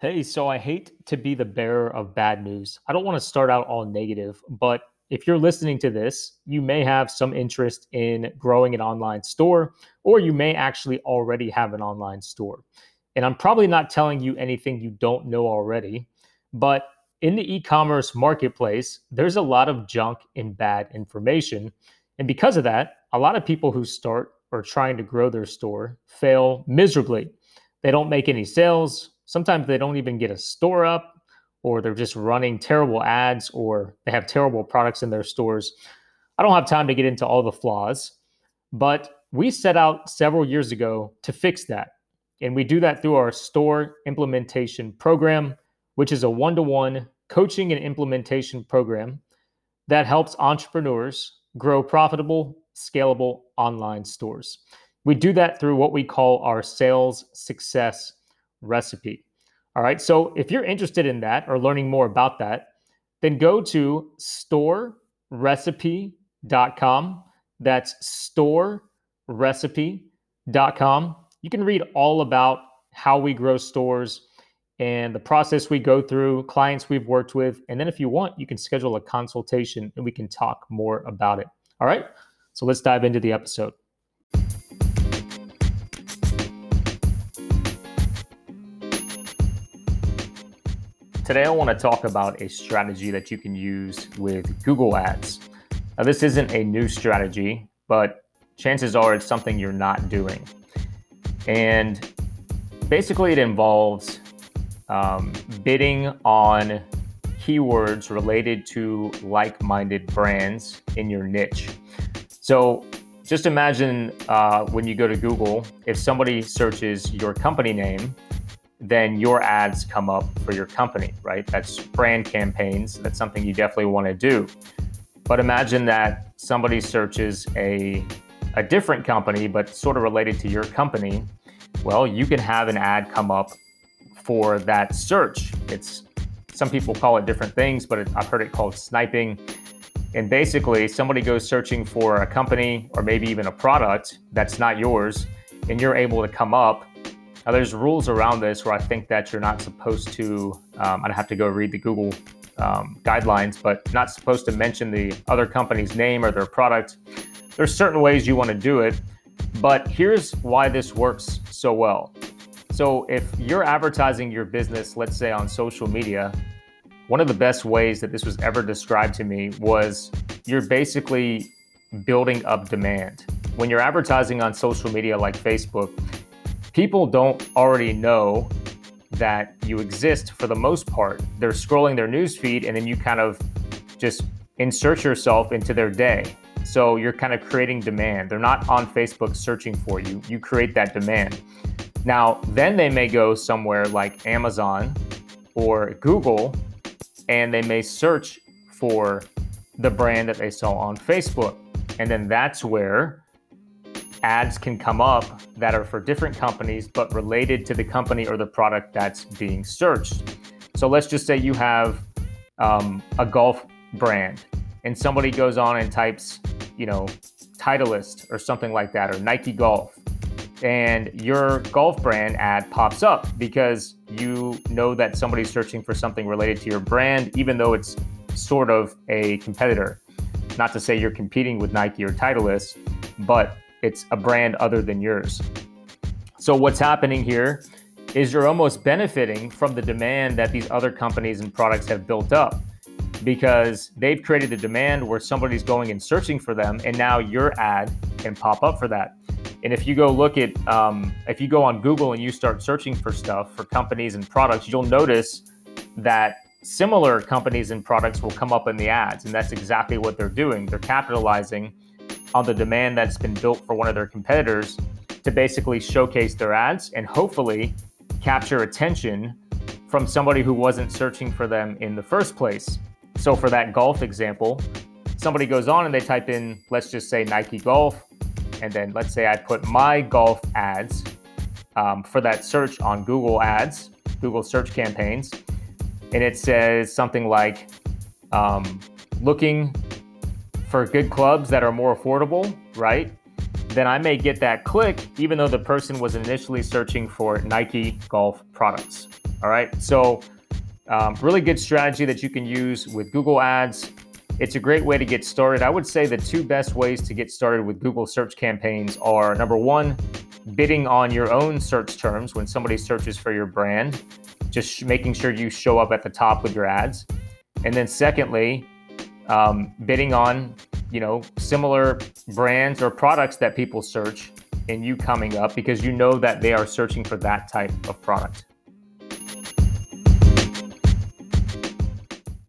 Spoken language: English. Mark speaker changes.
Speaker 1: Hey, so I hate to be the bearer of bad news. I don't want to start out all negative, but if you're listening to this, you may have some interest in growing an online store, or you may actually already have an online store. And I'm probably not telling you anything you don't know already, but in the e commerce marketplace, there's a lot of junk and bad information. And because of that, a lot of people who start or trying to grow their store fail miserably. They don't make any sales. Sometimes they don't even get a store up, or they're just running terrible ads, or they have terrible products in their stores. I don't have time to get into all the flaws, but we set out several years ago to fix that. And we do that through our store implementation program, which is a one to one coaching and implementation program that helps entrepreneurs grow profitable, scalable online stores. We do that through what we call our sales success recipe. All right. So if you're interested in that or learning more about that, then go to storerecipe.com. That's storerecipe.com. You can read all about how we grow stores and the process we go through, clients we've worked with. And then if you want, you can schedule a consultation and we can talk more about it. All right. So let's dive into the episode. Today, I want to talk about a strategy that you can use with Google Ads. Now, this isn't a new strategy, but chances are it's something you're not doing. And basically, it involves um, bidding on keywords related to like minded brands in your niche. So, just imagine uh, when you go to Google, if somebody searches your company name, then your ads come up for your company, right? That's brand campaigns. That's something you definitely want to do. But imagine that somebody searches a, a different company, but sort of related to your company. Well, you can have an ad come up for that search. It's some people call it different things, but it, I've heard it called sniping. And basically, somebody goes searching for a company or maybe even a product that's not yours, and you're able to come up now, there's rules around this where I think that you're not supposed to, um, I'd have to go read the Google um, guidelines, but not supposed to mention the other company's name or their product. There's certain ways you want to do it, but here's why this works so well. So, if you're advertising your business, let's say on social media, one of the best ways that this was ever described to me was you're basically building up demand. When you're advertising on social media like Facebook, people don't already know that you exist for the most part. They're scrolling their news feed and then you kind of just insert yourself into their day. So you're kind of creating demand. They're not on Facebook searching for you. You create that demand. Now, then they may go somewhere like Amazon or Google and they may search for the brand that they saw on Facebook. And then that's where ads can come up that are for different companies but related to the company or the product that's being searched. So let's just say you have um, a golf brand and somebody goes on and types, you know, Titleist or something like that or Nike Golf. And your golf brand ad pops up because you know that somebody's searching for something related to your brand, even though it's sort of a competitor. Not to say you're competing with Nike or Titleist, but it's a brand other than yours. So what's happening here is you're almost benefiting from the demand that these other companies and products have built up because they've created the demand where somebody's going and searching for them, and now your ad can pop up for that. And if you go look at, um, if you go on Google and you start searching for stuff for companies and products, you'll notice that similar companies and products will come up in the ads. And that's exactly what they're doing. They're capitalizing on the demand that's been built for one of their competitors to basically showcase their ads and hopefully capture attention from somebody who wasn't searching for them in the first place. So, for that golf example, somebody goes on and they type in, let's just say Nike Golf, and then let's say I put my golf ads um, for that search on Google Ads, Google search campaigns, and it says something like, um, looking for good clubs that are more affordable, right? Then I may get that click even though the person was initially searching for Nike golf products. All right. So, um, really good strategy that you can use with Google Ads. It's a great way to get started. I would say the two best ways to get started with Google search campaigns are number one, bidding on your own search terms when somebody searches for your brand, just making sure you show up at the top with your ads. And then secondly, um, bidding on you know similar brands or products that people search and you coming up because you know that they are searching for that type of product.